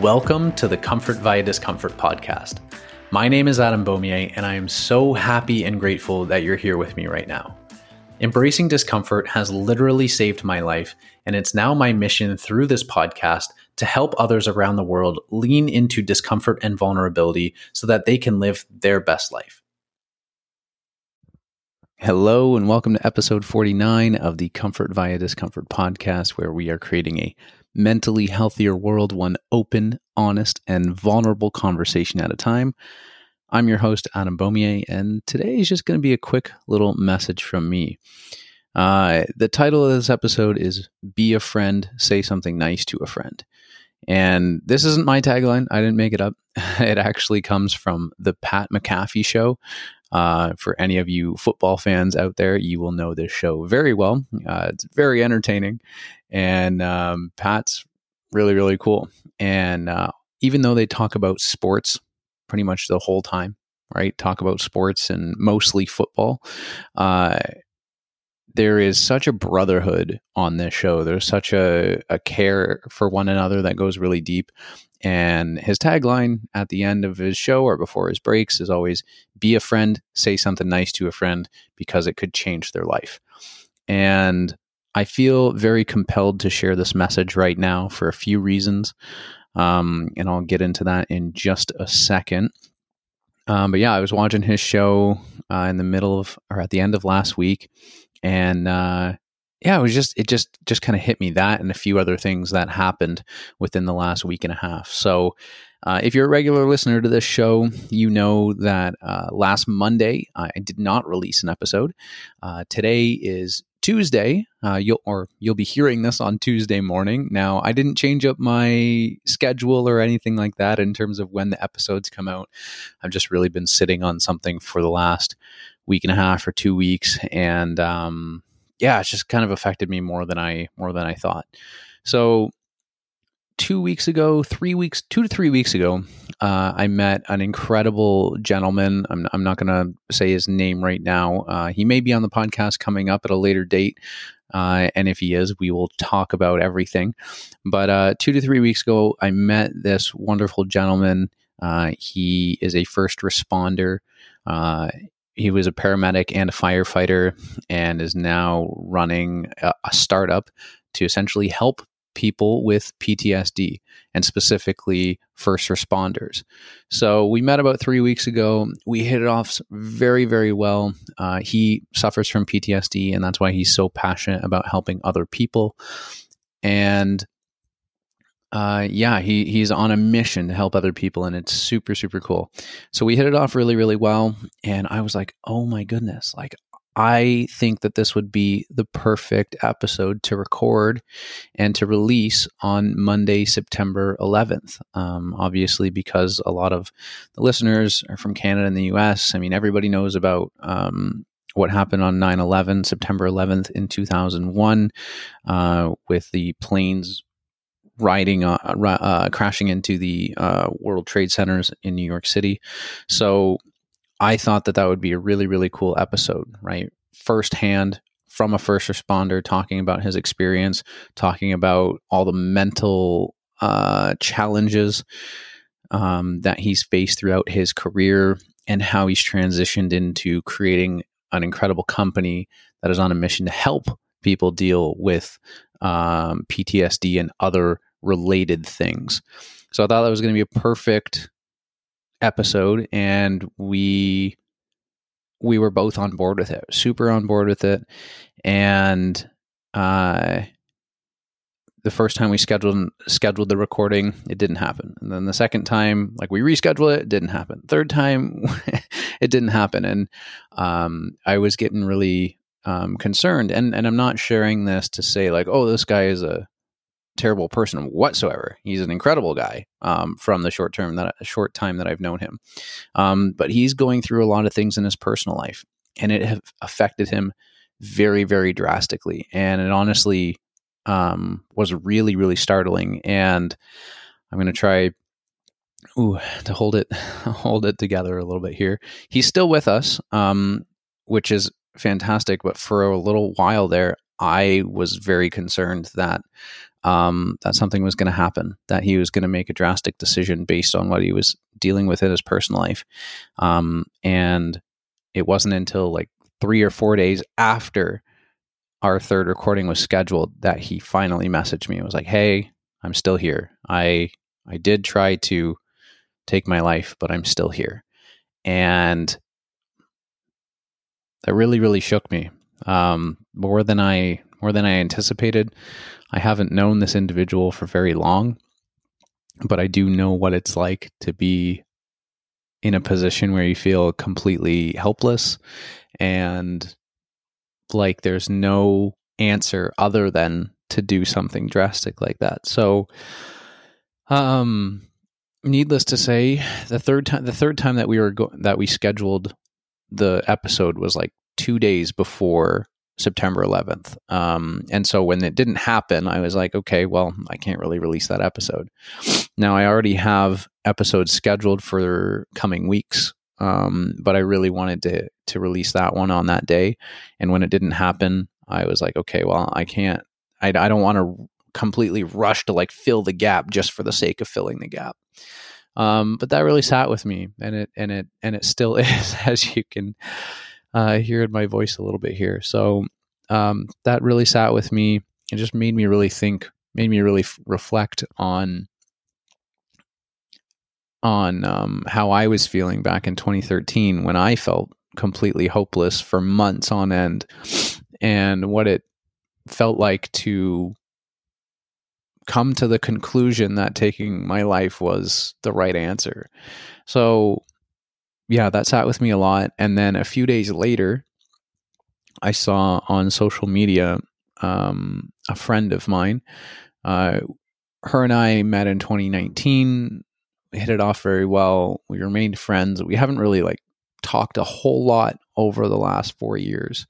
Welcome to the Comfort via Discomfort podcast. My name is Adam Beaumier, and I am so happy and grateful that you're here with me right now. Embracing discomfort has literally saved my life, and it's now my mission through this podcast to help others around the world lean into discomfort and vulnerability so that they can live their best life. Hello, and welcome to episode 49 of the Comfort via Discomfort podcast, where we are creating a mentally healthier world, one open, honest, and vulnerable conversation at a time. I'm your host, Adam Beaumier, and today is just going to be a quick little message from me. Uh, the title of this episode is Be a Friend, Say Something Nice to a Friend. And this isn't my tagline, I didn't make it up. It actually comes from the Pat McAfee show. Uh, for any of you football fans out there, you will know this show very well. Uh, it's very entertaining, and um, Pat's really, really cool. And uh, even though they talk about sports pretty much the whole time, right? Talk about sports and mostly football. Uh, there is such a brotherhood on this show. There's such a, a care for one another that goes really deep. And his tagline at the end of his show or before his breaks is always be a friend, say something nice to a friend because it could change their life. And I feel very compelled to share this message right now for a few reasons. Um, and I'll get into that in just a second. Um, but yeah, I was watching his show uh, in the middle of or at the end of last week, and uh, yeah, it was just it just just kind of hit me that and a few other things that happened within the last week and a half. So. Uh, if you're a regular listener to this show, you know that uh, last Monday I did not release an episode. Uh, today is Tuesday, uh, you'll or you'll be hearing this on Tuesday morning. Now, I didn't change up my schedule or anything like that in terms of when the episodes come out. I've just really been sitting on something for the last week and a half or two weeks, and um, yeah, it's just kind of affected me more than I more than I thought. So two weeks ago, three weeks, two to three weeks ago, uh, I met an incredible gentleman. I'm, I'm not going to say his name right now. Uh, he may be on the podcast coming up at a later date. Uh, and if he is, we will talk about everything. But uh, two to three weeks ago, I met this wonderful gentleman. Uh, he is a first responder. Uh, he was a paramedic and a firefighter and is now running a, a startup to essentially help people with PTSD and specifically first responders. So we met about three weeks ago. We hit it off very, very well. Uh, he suffers from PTSD, and that's why he's so passionate about helping other people. And uh, yeah, he he's on a mission to help other people, and it's super super cool. So we hit it off really really well, and I was like, oh my goodness, like I think that this would be the perfect episode to record and to release on Monday, September 11th. Um, obviously, because a lot of the listeners are from Canada and the US. I mean, everybody knows about um, what happened on 9 11, September 11th in 2001, uh, with the planes riding uh, uh, crashing into the uh, World Trade Centers in New York City. So I thought that that would be a really, really cool episode, right? Firsthand from a first responder talking about his experience, talking about all the mental uh, challenges um, that he's faced throughout his career and how he's transitioned into creating an incredible company that is on a mission to help people deal with um, PTSD and other related things. So I thought that was going to be a perfect episode and we we were both on board with it super on board with it and uh the first time we scheduled scheduled the recording it didn't happen and then the second time like we rescheduled it it didn't happen third time it didn't happen and um i was getting really um concerned and and i'm not sharing this to say like oh this guy is a terrible person whatsoever. He's an incredible guy um, from the short term that short time that I've known him. Um, but he's going through a lot of things in his personal life, and it have affected him very, very drastically. And it honestly um, was really, really startling. And I'm going to try. Ooh, to hold it, hold it together a little bit here. He's still with us, um, which is fantastic. But for a little while there, I was very concerned that um, that something was going to happen, that he was going to make a drastic decision based on what he was dealing with in his personal life. Um, and it wasn't until like three or four days after our third recording was scheduled that he finally messaged me. It was like, "Hey, I'm still here. I I did try to take my life, but I'm still here." And that really, really shook me um, more than I more than I anticipated. I haven't known this individual for very long, but I do know what it's like to be in a position where you feel completely helpless and like there's no answer other than to do something drastic like that. So um needless to say, the third time the third time that we were go- that we scheduled the episode was like 2 days before September 11th. Um, and so when it didn't happen, I was like, okay, well, I can't really release that episode. Now I already have episodes scheduled for coming weeks, um, but I really wanted to to release that one on that day. And when it didn't happen, I was like, okay, well, I can't. I, I don't want to completely rush to like fill the gap just for the sake of filling the gap. Um, but that really sat with me, and it and it and it still is, as you can uh, hear in my voice a little bit here. So um, that really sat with me. It just made me really think, made me really f- reflect on on um, how I was feeling back in 2013 when I felt completely hopeless for months on end, and what it felt like to come to the conclusion that taking my life was the right answer. So yeah, that sat with me a lot. And then a few days later, I saw on social media um, a friend of mine. Uh, her and I met in 2019. We hit it off very well. We remained friends. We haven't really like talked a whole lot over the last four years,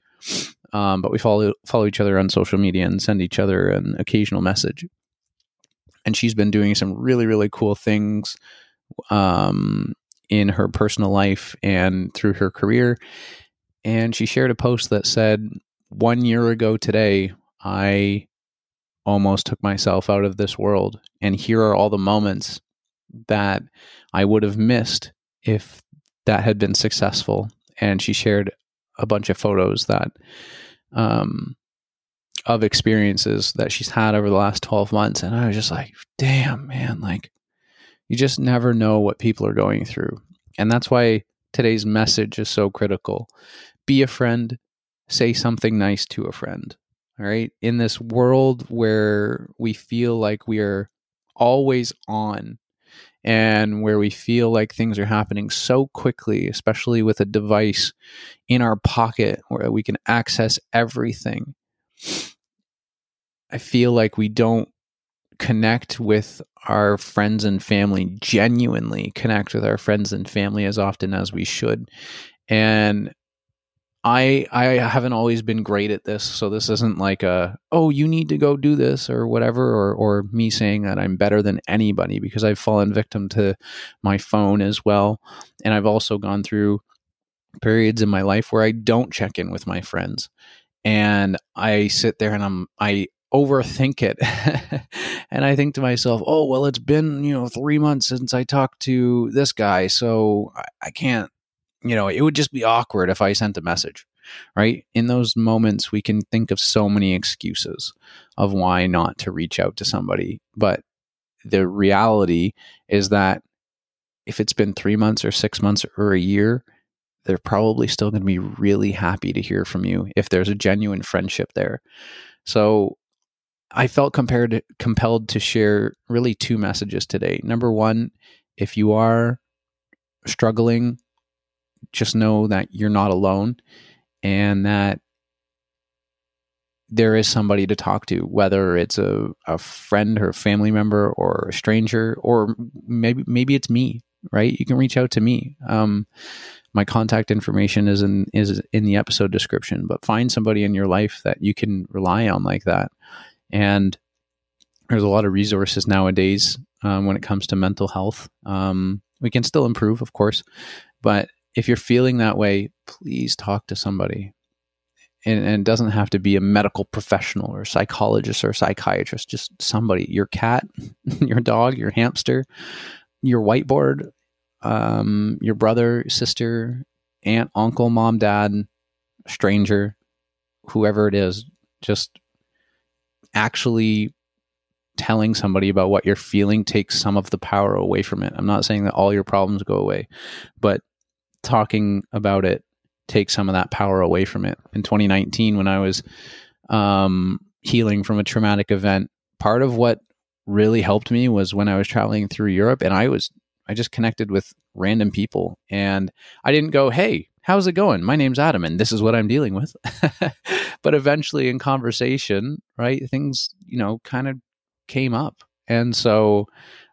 um, but we follow follow each other on social media and send each other an occasional message. And she's been doing some really really cool things um, in her personal life and through her career. And she shared a post that said, One year ago today, I almost took myself out of this world. And here are all the moments that I would have missed if that had been successful. And she shared a bunch of photos that, um, of experiences that she's had over the last 12 months. And I was just like, damn, man, like, you just never know what people are going through. And that's why today's message is so critical. Be a friend, say something nice to a friend. All right. In this world where we feel like we are always on and where we feel like things are happening so quickly, especially with a device in our pocket where we can access everything, I feel like we don't connect with our friends and family, genuinely connect with our friends and family as often as we should. And I I haven't always been great at this, so this isn't like a oh you need to go do this or whatever, or or me saying that I'm better than anybody because I've fallen victim to my phone as well, and I've also gone through periods in my life where I don't check in with my friends, and I sit there and I'm I overthink it. and I think to myself, oh, well, it's been, you know, three months since I talked to this guy. So I, I can't, you know, it would just be awkward if I sent a message, right? In those moments, we can think of so many excuses of why not to reach out to somebody. But the reality is that if it's been three months or six months or a year, they're probably still going to be really happy to hear from you if there's a genuine friendship there. So I felt compared, compelled to share really two messages today. Number one, if you are struggling, just know that you're not alone and that there is somebody to talk to, whether it's a, a friend or a family member or a stranger, or maybe maybe it's me, right? You can reach out to me. Um, my contact information is in is in the episode description, but find somebody in your life that you can rely on like that and there's a lot of resources nowadays um, when it comes to mental health. Um, we can still improve, of course, but if you're feeling that way, please talk to somebody. and, and it doesn't have to be a medical professional or psychologist or psychiatrist, just somebody, your cat, your dog, your hamster, your whiteboard, um, your brother, sister, aunt, uncle, mom, dad, stranger, whoever it is, just actually telling somebody about what you're feeling takes some of the power away from it. I'm not saying that all your problems go away, but talking about it takes some of that power away from it. In 2019, when I was um, healing from a traumatic event, part of what really helped me was when I was traveling through Europe and I was I just connected with random people and I didn't go, "Hey, how's it going? My name's Adam and this is what I'm dealing with." but eventually in conversation, right, things, you know, kind of came up. And so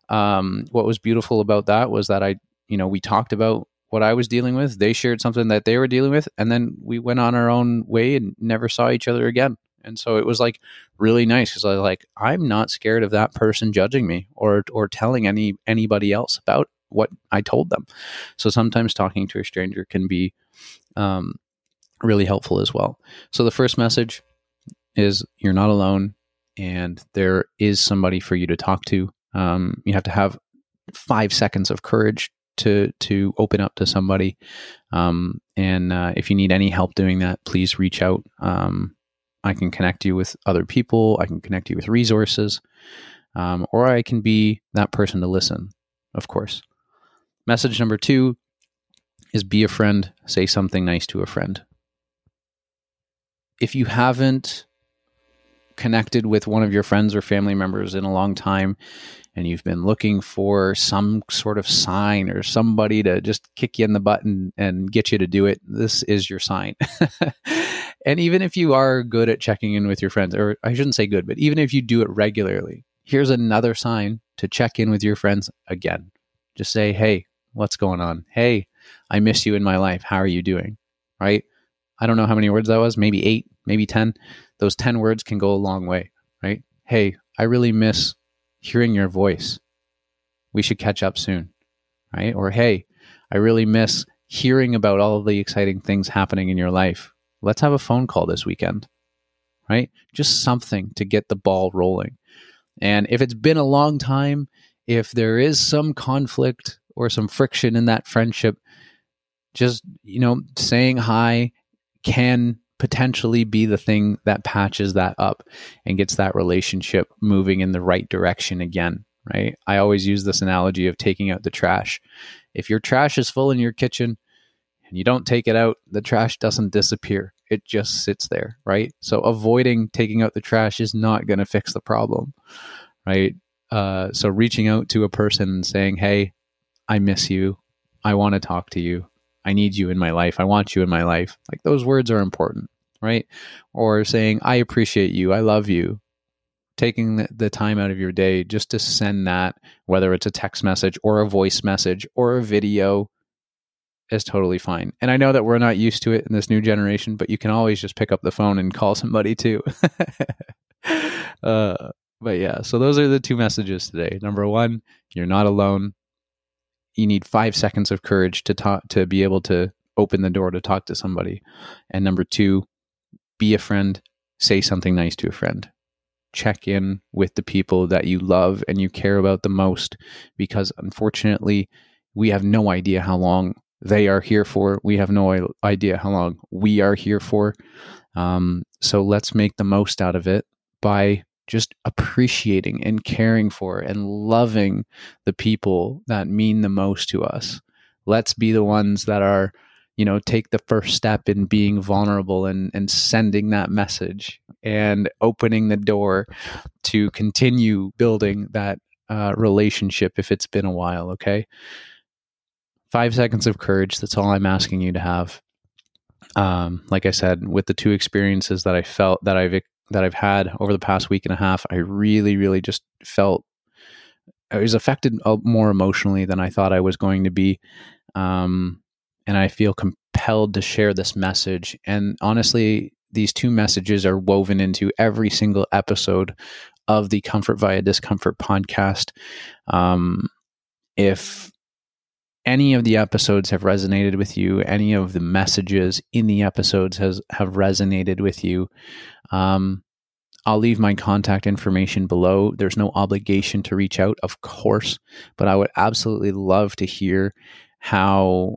um, what was beautiful about that was that I, you know, we talked about what I was dealing with. They shared something that they were dealing with, and then we went on our own way and never saw each other again. And so it was like really nice because I was like, I'm not scared of that person judging me or or telling any anybody else about what I told them. So sometimes talking to a stranger can be um, really helpful as well. So the first message is you're not alone and there is somebody for you to talk to. Um, you have to have five seconds of courage to to open up to somebody. Um, and uh, if you need any help doing that, please reach out. Um, I can connect you with other people. I can connect you with resources, um, or I can be that person to listen. Of course. Message number two is be a friend. Say something nice to a friend. If you haven't connected with one of your friends or family members in a long time and you've been looking for some sort of sign or somebody to just kick you in the butt and, and get you to do it, this is your sign. and even if you are good at checking in with your friends, or I shouldn't say good, but even if you do it regularly, here's another sign to check in with your friends again. Just say, hey, what's going on? Hey, I miss you in my life. How are you doing? Right? I don't know how many words that was, maybe eight, maybe 10 those 10 words can go a long way, right? Hey, I really miss hearing your voice. We should catch up soon, right? Or hey, I really miss hearing about all the exciting things happening in your life. Let's have a phone call this weekend, right? Just something to get the ball rolling. And if it's been a long time, if there is some conflict or some friction in that friendship, just, you know, saying hi can potentially be the thing that patches that up and gets that relationship moving in the right direction again, right? I always use this analogy of taking out the trash. If your trash is full in your kitchen and you don't take it out, the trash doesn't disappear. It just sits there, right? So avoiding taking out the trash is not going to fix the problem, right? Uh, so reaching out to a person and saying, "Hey, I miss you. I want to talk to you. I need you in my life. I want you in my life. Like those words are important, right? Or saying, I appreciate you. I love you. Taking the, time out of your day just to send that, whether it's a text message or a voice message or a video, is totally fine. And I know that we're not used to it in this new generation, but you can always just pick up the phone and call somebody too. uh, but yeah, so those are the two messages today. Number one, you're not alone you need five seconds of courage to talk to be able to open the door to talk to somebody. And number two be a friend say something nice to a friend. Check in with the people that you love and you care about the most because unfortunately we have no idea how long they are here for. We have no idea how long we are here for. Um, so let's make the most out of it by just appreciating and caring for and loving the people that mean the most to us. Let's be the ones that are, you know, take the first step in being vulnerable and, and sending that message and opening the door to continue building that uh, relationship if it's been a while. Okay. Five seconds of courage. That's all I'm asking you to have. Um, like I said, with the two experiences that I felt that I've that I've had over the past week and a half, I really, really just felt I was affected more emotionally than I thought I was going to be. Um, and I feel compelled to share this message. And honestly, these two messages are woven into every single episode of the Comfort via Discomfort podcast. Um, if any of the episodes have resonated with you, any of the messages in the episodes has have resonated with you, um, I'll leave my contact information below. There's no obligation to reach out, of course, but I would absolutely love to hear how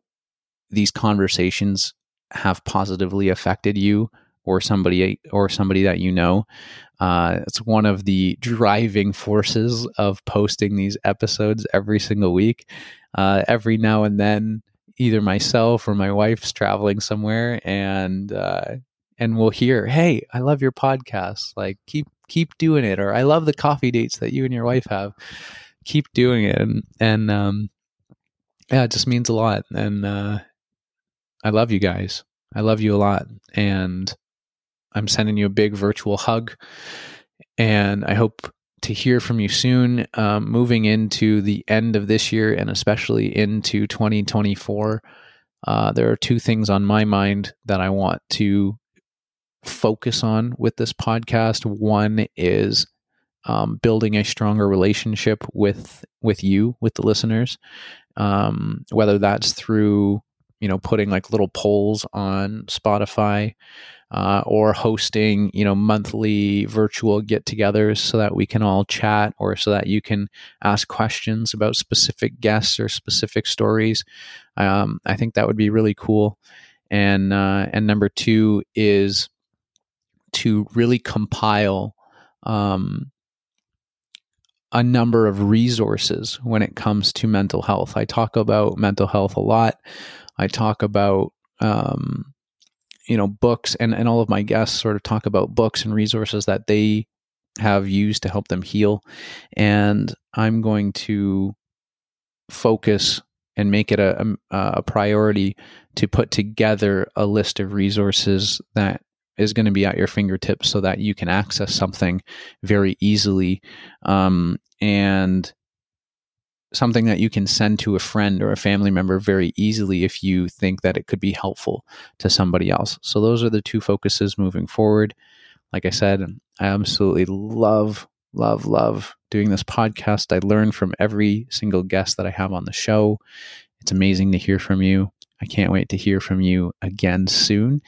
these conversations have positively affected you or somebody or somebody that you know. Uh, it's one of the driving forces of posting these episodes every single week. Uh, every now and then, either myself or my wife's traveling somewhere, and uh, and we'll hear, "Hey, I love your podcast. Like, keep keep doing it," or "I love the coffee dates that you and your wife have. Keep doing it." And, and um, yeah, it just means a lot. And uh, I love you guys. I love you a lot, and I'm sending you a big virtual hug. And I hope to hear from you soon. Um, moving into the end of this year and especially into 2024, uh, there are two things on my mind that I want to focus on with this podcast. One is um, building a stronger relationship with with you, with the listeners, um, whether that's through you know putting like little polls on Spotify uh, or hosting you know monthly virtual get-togethers so that we can all chat or so that you can ask questions about specific guests or specific stories. Um, I think that would be really cool. And uh, and number two is to really compile um, a number of resources when it comes to mental health. I talk about mental health a lot. I talk about um, you know books and and all of my guests sort of talk about books and resources that they have used to help them heal. And i'm going to focus and make it a, a, a priority to put together a list of resources that is going to be at your fingertips so that you can access something very easily. Um, and something that you can send to a friend or a family member very easily if you think that it could be helpful to somebody else. So those are the two focuses moving forward. Like I said, I absolutely love, love, love doing this podcast. I learn from every single guest that I have on the show. It's amazing to hear from you. I can't wait to hear from you again soon.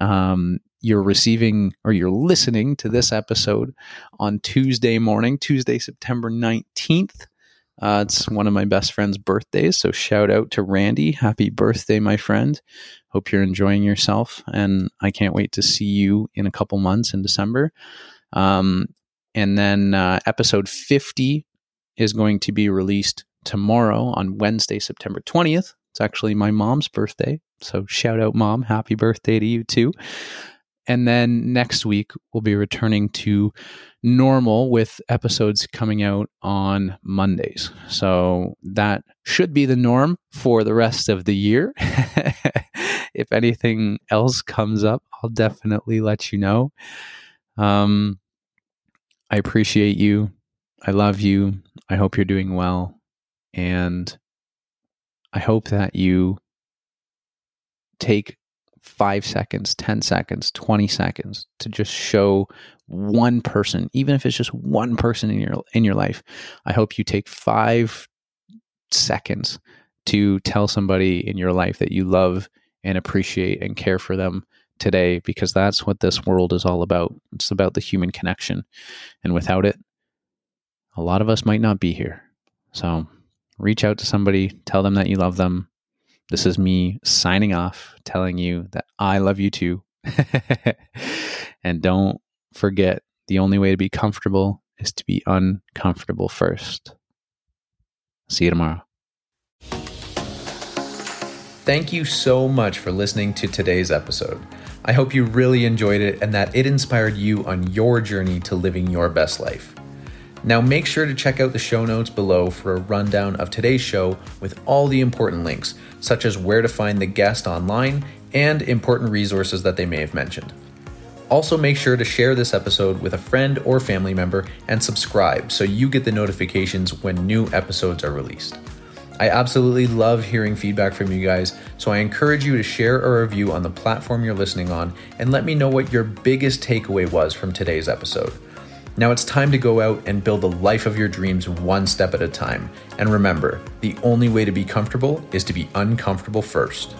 Um, you're receiving or you're listening to this episode on Tuesday morning, Tuesday, September 19th. Uh, it's one of my best friend's birthdays. So shout out to Randy. Happy birthday, my friend. Hope you're enjoying yourself. And I can't wait to see you in a couple months in December. Um, and then uh, episode 50 is going to be released tomorrow on Wednesday, September 20th. It's actually my mom's birthday. So shout out, mom. Happy birthday to you, too. And then next week, we'll be returning to normal with episodes coming out on Mondays. So that should be the norm for the rest of the year. if anything else comes up, I'll definitely let you know. Um, I appreciate you. I love you. I hope you're doing well. And I hope that you take five seconds, 10 seconds, 20 seconds to just show one person, even if it's just one person in your in your life. I hope you take five seconds to tell somebody in your life that you love and appreciate and care for them today because that's what this world is all about. It's about the human connection. And without it, a lot of us might not be here. So reach out to somebody, tell them that you love them, this is me signing off, telling you that I love you too. and don't forget the only way to be comfortable is to be uncomfortable first. See you tomorrow. Thank you so much for listening to today's episode. I hope you really enjoyed it and that it inspired you on your journey to living your best life. Now, make sure to check out the show notes below for a rundown of today's show with all the important links, such as where to find the guest online and important resources that they may have mentioned. Also, make sure to share this episode with a friend or family member and subscribe so you get the notifications when new episodes are released. I absolutely love hearing feedback from you guys, so I encourage you to share a review on the platform you're listening on and let me know what your biggest takeaway was from today's episode. Now it's time to go out and build the life of your dreams one step at a time. And remember, the only way to be comfortable is to be uncomfortable first.